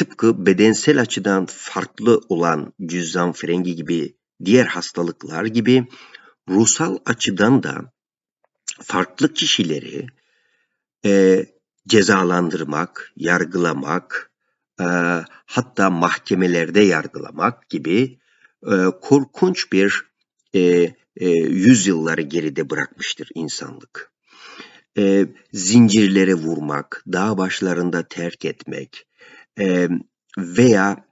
tıpkı bedensel açıdan farklı olan cüzzam frengi gibi diğer hastalıklar gibi ruhsal açıdan da farklı kişileri e, cezalandırmak, yargılamak, e, hatta mahkemelerde yargılamak gibi e, korkunç bir e, e, yüzyılları geride bırakmıştır insanlık. E, zincirlere vurmak, dağ başlarında terk etmek e, veya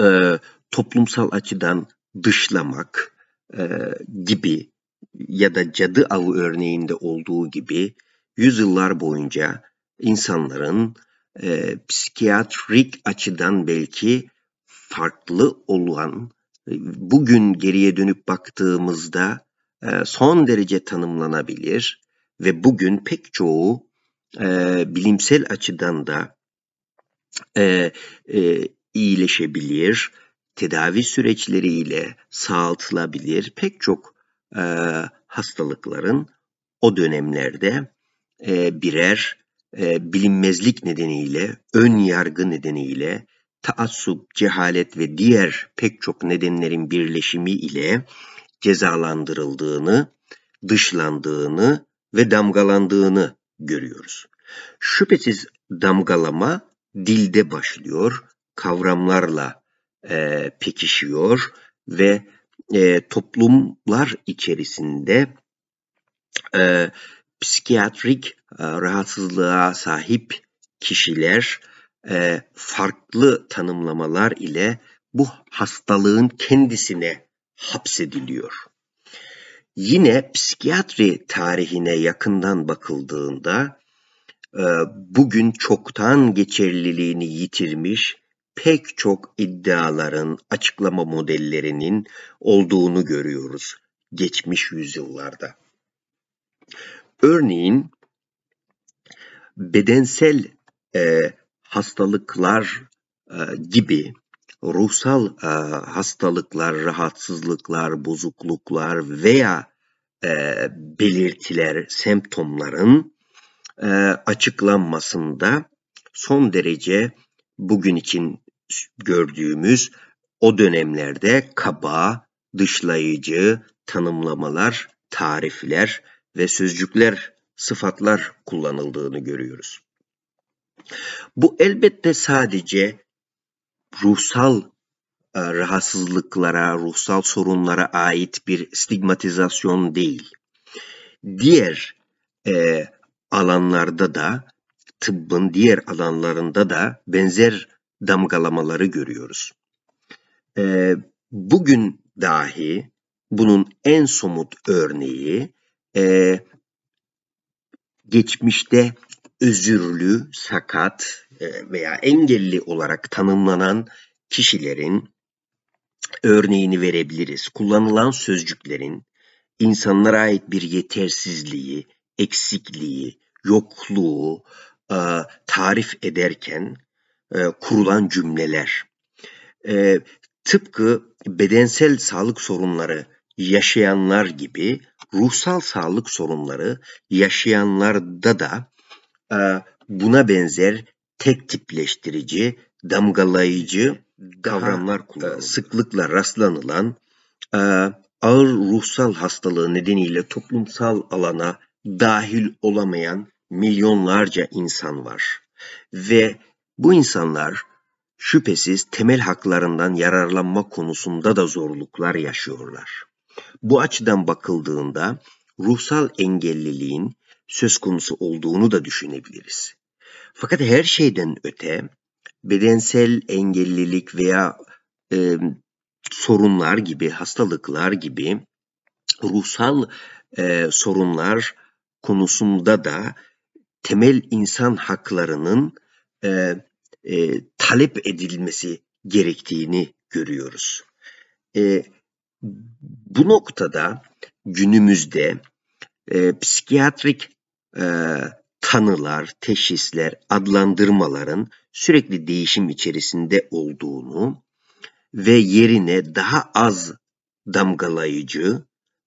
e, toplumsal açıdan dışlamak e, gibi ya da cadı avı örneğinde olduğu gibi yüzyıllar boyunca insanların e, psikiyatrik açıdan belki farklı olan bugün geriye dönüp baktığımızda e, son derece tanımlanabilir ve bugün pek çoğu e, bilimsel açıdan da e, e, iyileşebilir, tedavi süreçleriyle sağaltılabilir pek çok e, hastalıkların o dönemlerde e, birer e, bilinmezlik nedeniyle, ön yargı nedeniyle, taassup, cehalet ve diğer pek çok nedenlerin birleşimi ile cezalandırıldığını, dışlandığını ve damgalandığını görüyoruz. Şüphesiz damgalama dilde başlıyor, kavramlarla e, pekişiyor ve e, toplumlar içerisinde e, psikiyatrik e, rahatsızlığa sahip kişiler e, farklı tanımlamalar ile bu hastalığın kendisine hapsediliyor. Yine psikiyatri tarihine yakından bakıldığında bugün çoktan geçerliliğini yitirmiş pek çok iddiaların, açıklama modellerinin olduğunu görüyoruz geçmiş yüzyıllarda. Örneğin bedensel e, hastalıklar e, gibi ruhsal e, hastalıklar, rahatsızlıklar, bozukluklar veya e, belirtiler, semptomların e, açıklanmasında son derece bugün için gördüğümüz o dönemlerde kaba, dışlayıcı tanımlamalar, tarifler ve sözcükler, sıfatlar kullanıldığını görüyoruz. Bu elbette sadece ruhsal e, rahatsızlıklara, ruhsal sorunlara ait bir stigmatizasyon değil. Diğer e, alanlarda da, tıbbın diğer alanlarında da benzer damgalamaları görüyoruz. E, bugün dahi bunun en somut örneği e, geçmişte özürlü, sakat e, veya engelli olarak tanımlanan kişilerin örneğini verebiliriz. Kullanılan sözcüklerin insanlara ait bir yetersizliği, eksikliği, yokluğu e, tarif ederken e, kurulan cümleler. Tıpkı bedensel sağlık sorunları yaşayanlar gibi ruhsal sağlık sorunları yaşayanlarda da e, buna benzer tek tipleştirici, damgalayıcı kavramlar e, kullanılıyor. Sıklıkla rastlanılan e, ağır ruhsal hastalığı nedeniyle toplumsal alana dahil olamayan milyonlarca insan var. Ve bu insanlar şüphesiz temel haklarından yararlanma konusunda da zorluklar yaşıyorlar. Bu açıdan bakıldığında ruhsal engelliliğin söz konusu olduğunu da düşünebiliriz. Fakat her şeyden öte bedensel engellilik veya e, sorunlar gibi, hastalıklar gibi ruhsal e, sorunlar konusunda da temel insan haklarının e, e, talep edilmesi gerektiğini görüyoruz. E, bu noktada günümüzde e, psikiyatrik e, tanılar, teşhisler, adlandırmaların sürekli değişim içerisinde olduğunu ve yerine daha az damgalayıcı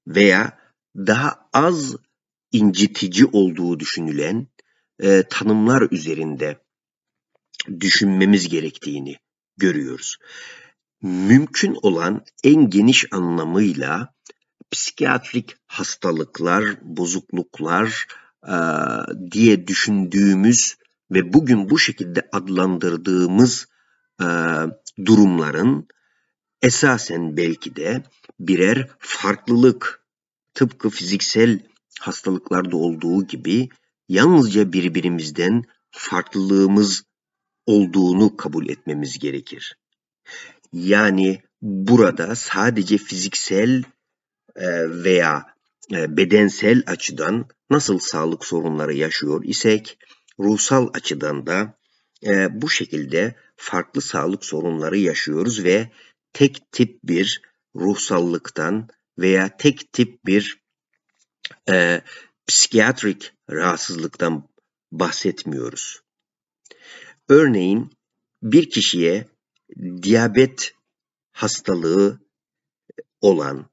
veya daha az incitici olduğu düşünülen e, tanımlar üzerinde düşünmemiz gerektiğini görüyoruz. Mümkün olan en geniş anlamıyla psikiyatrik hastalıklar, bozukluklar e, diye düşündüğümüz ve bugün bu şekilde adlandırdığımız e, durumların esasen belki de birer farklılık tıpkı fiziksel hastalıklarda olduğu gibi yalnızca birbirimizden farklılığımız olduğunu kabul etmemiz gerekir. Yani burada sadece fiziksel e, veya e, bedensel açıdan nasıl sağlık sorunları yaşıyor isek ruhsal açıdan da e, bu şekilde farklı sağlık sorunları yaşıyoruz ve tek tip bir ruhsallıktan veya tek tip bir e, psikiyatrik rahatsızlıktan bahsetmiyoruz. Örneğin bir kişiye diyabet hastalığı olan,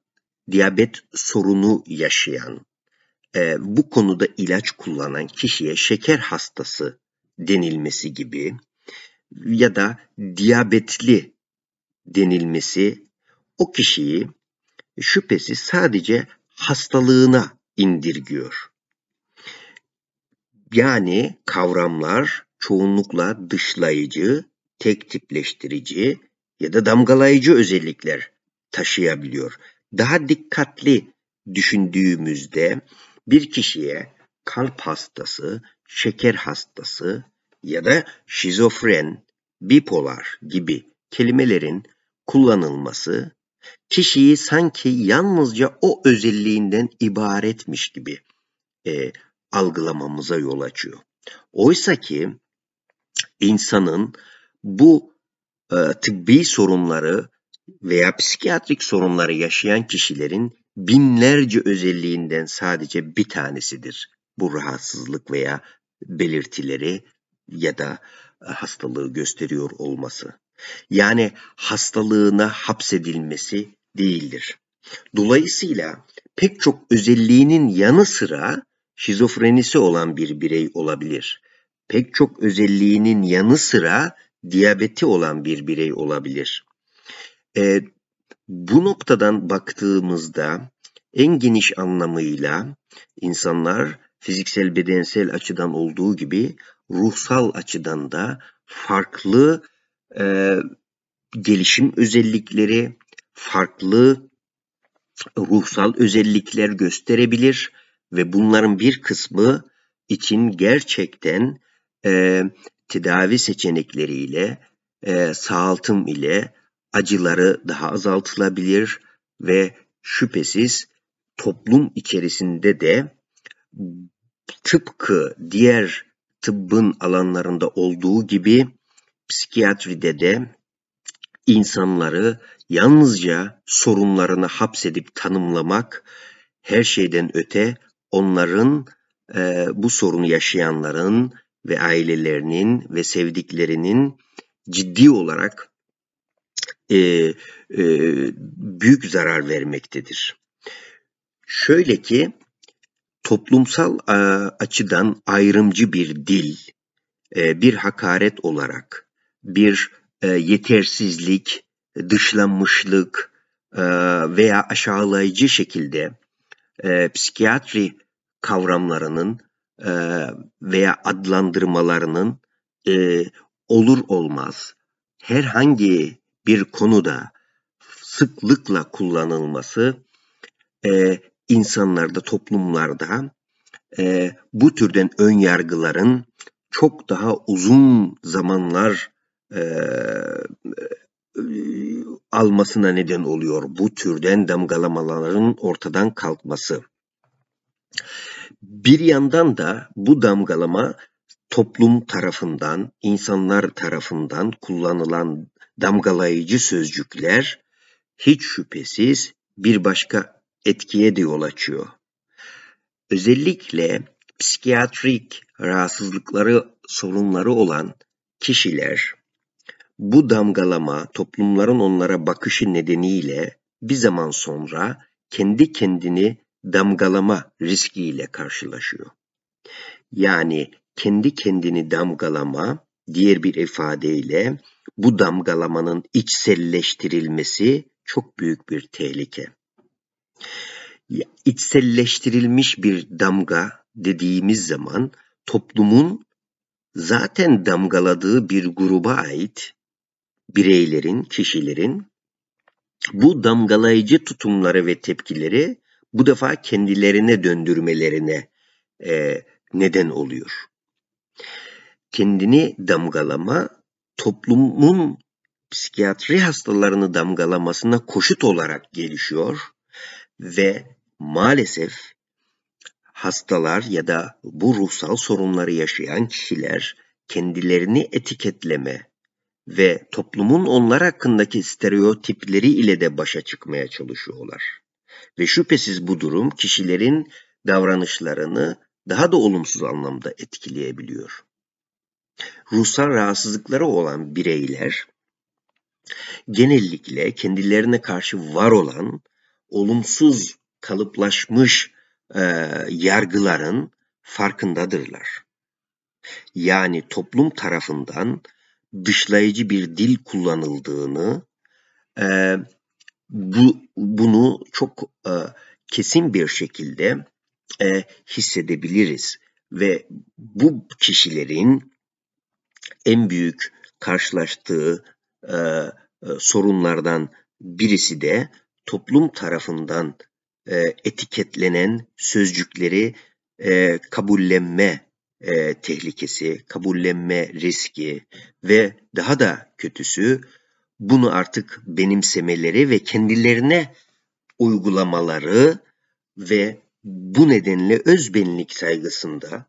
diyabet sorunu yaşayan, e, bu konuda ilaç kullanan kişiye şeker hastası denilmesi gibi ya da diyabetli denilmesi o kişiyi şüphesiz sadece hastalığına indirgiyor. Yani kavramlar çoğunlukla dışlayıcı, tek tipleştirici ya da damgalayıcı özellikler taşıyabiliyor. Daha dikkatli düşündüğümüzde bir kişiye kalp hastası, şeker hastası ya da şizofren, bipolar gibi kelimelerin kullanılması kişiyi sanki yalnızca o özelliğinden ibaretmiş gibi e, algılamamıza yol açıyor. Oysa ki insanın bu e, tıbbi sorunları veya psikiyatrik sorunları yaşayan kişilerin binlerce özelliğinden sadece bir tanesidir. Bu rahatsızlık veya belirtileri ya da e, hastalığı gösteriyor olması. Yani hastalığına hapsedilmesi değildir. Dolayısıyla pek çok özelliğinin yanı sıra şizofrenisi olan bir birey olabilir. Pek çok özelliğinin yanı sıra diyabeti olan bir birey olabilir. E, bu noktadan baktığımızda en geniş anlamıyla insanlar fiziksel bedensel açıdan olduğu gibi ruhsal açıdan da farklı e, gelişim özellikleri, farklı ruhsal özellikler gösterebilir ve bunların bir kısmı için gerçekten e, tedavi seçenekleriyle, e, sağaltım ile acıları daha azaltılabilir ve şüphesiz toplum içerisinde de tıpkı diğer tıbbın alanlarında olduğu gibi psikiyatride de insanları yalnızca sorunlarını hapsedip tanımlamak her şeyden öte onların e, bu sorunu yaşayanların ve ailelerinin ve sevdiklerinin ciddi olarak e, e, büyük zarar vermektedir. Şöyle ki toplumsal e, açıdan ayrımcı bir dil, e, bir hakaret olarak, bir e, yetersizlik, dışlanmışlık e, veya aşağılayıcı şekilde e, psikiyatri kavramlarının e, veya adlandırmalarının e, olur olmaz herhangi bir konuda sıklıkla kullanılması e, insanlarda, toplumlarda e, bu türden ön yargıların çok daha uzun zamanlar e, almasına neden oluyor. Bu türden damgalamaların ortadan kalkması. Bir yandan da bu damgalama toplum tarafından, insanlar tarafından kullanılan damgalayıcı sözcükler hiç şüphesiz bir başka etkiye de yol açıyor. Özellikle psikiyatrik rahatsızlıkları, sorunları olan kişiler bu damgalama toplumların onlara bakışı nedeniyle bir zaman sonra kendi kendini damgalama riskiyle karşılaşıyor. Yani kendi kendini damgalama diğer bir ifadeyle bu damgalamanın içselleştirilmesi çok büyük bir tehlike. İçselleştirilmiş bir damga dediğimiz zaman toplumun zaten damgaladığı bir gruba ait bireylerin, kişilerin bu damgalayıcı tutumları ve tepkileri bu defa kendilerine döndürmelerine e, neden oluyor. Kendini damgalama toplumun psikiyatri hastalarını damgalamasına koşut olarak gelişiyor ve maalesef hastalar ya da bu ruhsal sorunları yaşayan kişiler kendilerini etiketleme ve toplumun onlar hakkındaki stereotipleri ile de başa çıkmaya çalışıyorlar. Ve şüphesiz bu durum kişilerin davranışlarını daha da olumsuz anlamda etkileyebiliyor. Ruhsal rahatsızlıkları olan bireyler genellikle kendilerine karşı var olan olumsuz kalıplaşmış e, yargıların farkındadırlar. Yani toplum tarafından dışlayıcı bir dil kullanıldığını, e, bu bunu çok e, kesin bir şekilde e, hissedebiliriz ve bu kişilerin en büyük karşılaştığı e, e, sorunlardan birisi de toplum tarafından e, etiketlenen sözcükleri e, kabullenme e, tehlikesi, kabullenme riski ve daha da kötüsü bunu artık benimsemeleri ve kendilerine uygulamaları ve bu nedenle özbenlik saygısında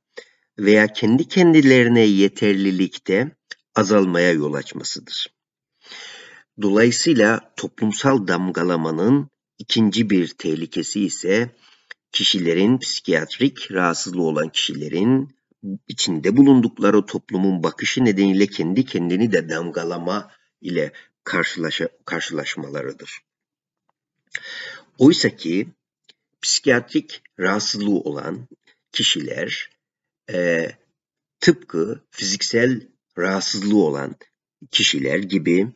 veya kendi kendilerine yeterlilikte azalmaya yol açmasıdır. Dolayısıyla toplumsal damgalamanın ikinci bir tehlikesi ise kişilerin psikiyatrik rahatsızlığı olan kişilerin içinde bulundukları toplumun bakışı nedeniyle kendi kendini de damgalama ile karşılaşa, karşılaşmalarıdır. Oysa ki psikiyatrik rahatsızlığı olan kişiler e, tıpkı fiziksel rahatsızlığı olan kişiler gibi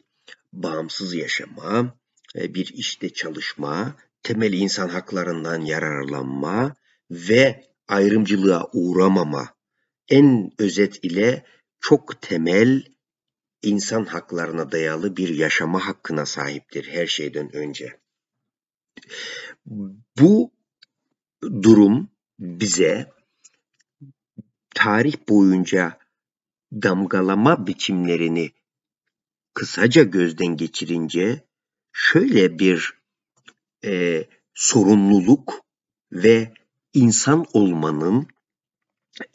bağımsız yaşama, e, bir işte çalışma, temel insan haklarından yararlanma ve ayrımcılığa uğramama en özet ile çok temel insan haklarına dayalı bir yaşama hakkına sahiptir her şeyden önce. Bu durum bize tarih boyunca damgalama biçimlerini kısaca gözden geçirince şöyle bir e, sorumluluk ve insan olmanın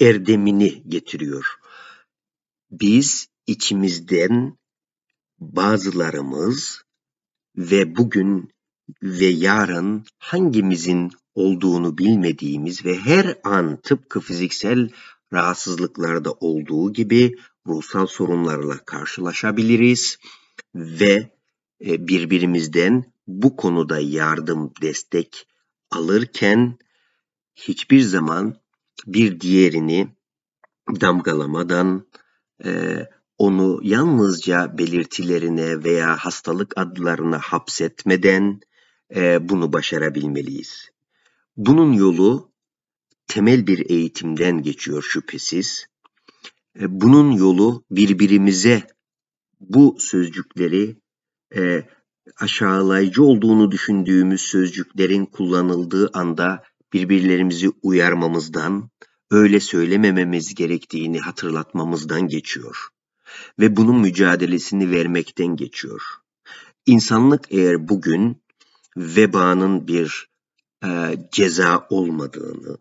erdemini getiriyor. Biz içimizden bazılarımız ve bugün ve yarın hangimizin olduğunu bilmediğimiz ve her an tıpkı fiziksel rahatsızlıklarda olduğu gibi ruhsal sorunlarla karşılaşabiliriz ve e, birbirimizden bu konuda yardım, destek alırken hiçbir zaman bir diğerini damgalamadan, e, onu yalnızca belirtilerine veya hastalık adlarına hapsetmeden e, bunu başarabilmeliyiz. Bunun yolu temel bir eğitimden geçiyor şüphesiz. E, bunun yolu birbirimize bu sözcükleri e, aşağılayıcı olduğunu düşündüğümüz sözcüklerin kullanıldığı anda birbirlerimizi uyarmamızdan, öyle söylemememiz gerektiğini hatırlatmamızdan geçiyor. Ve bunun mücadelesini vermekten geçiyor. İnsanlık eğer bugün vebanın bir e, ceza olmadığını,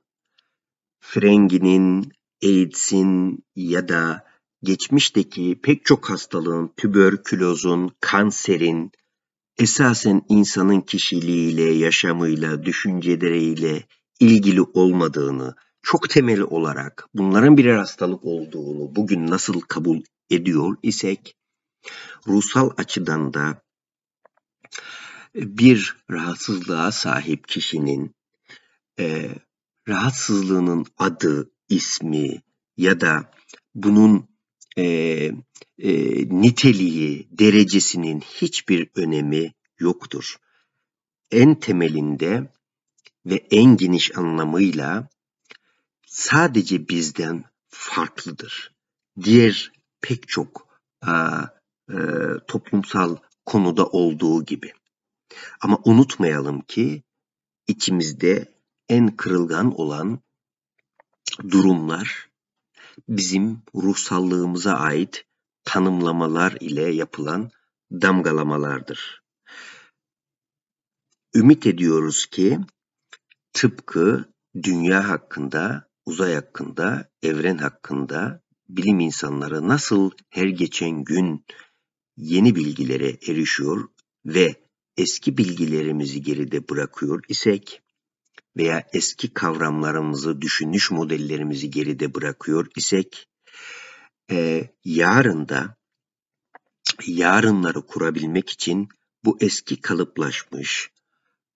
frenginin, AIDS'in ya da geçmişteki pek çok hastalığın, tüberkülozun, kanserin, esasen insanın kişiliğiyle, yaşamıyla, düşünceleriyle ilgili olmadığını, çok temel olarak bunların birer hastalık olduğunu bugün nasıl kabul ediyor isek, ruhsal açıdan da bir rahatsızlığa sahip kişinin e, rahatsızlığının adı, ismi ya da bunun e, e, niteliği, derecesinin hiçbir önemi yoktur. En temelinde ve en geniş anlamıyla sadece bizden farklıdır. Diğer pek çok a, e, toplumsal konuda olduğu gibi. Ama unutmayalım ki içimizde en kırılgan olan durumlar bizim ruhsallığımıza ait tanımlamalar ile yapılan damgalamalardır. Ümit ediyoruz ki tıpkı dünya hakkında, uzay hakkında, evren hakkında bilim insanları nasıl her geçen gün yeni bilgilere erişiyor ve eski bilgilerimizi geride bırakıyor isek veya eski kavramlarımızı, düşünüş modellerimizi geride bırakıyor isek, e, yarın da yarınları kurabilmek için bu eski kalıplaşmış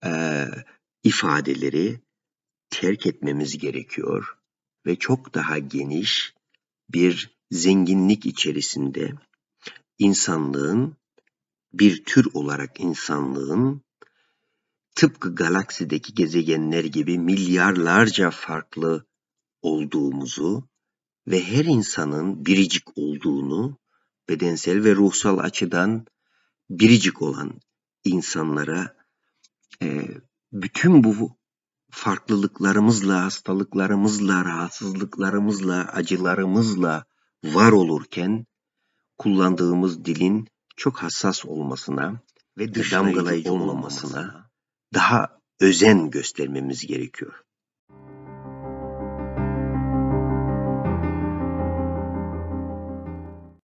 e, ifadeleri terk etmemiz gerekiyor ve çok daha geniş bir zenginlik içerisinde insanlığın bir tür olarak insanlığın tıpkı galaksideki gezegenler gibi milyarlarca farklı olduğumuzu ve her insanın biricik olduğunu bedensel ve ruhsal açıdan biricik olan insanlara bütün bu farklılıklarımızla, hastalıklarımızla, rahatsızlıklarımızla, acılarımızla var olurken kullandığımız dilin çok hassas olmasına ve damgalayıcı olmamasına daha özen göstermemiz gerekiyor.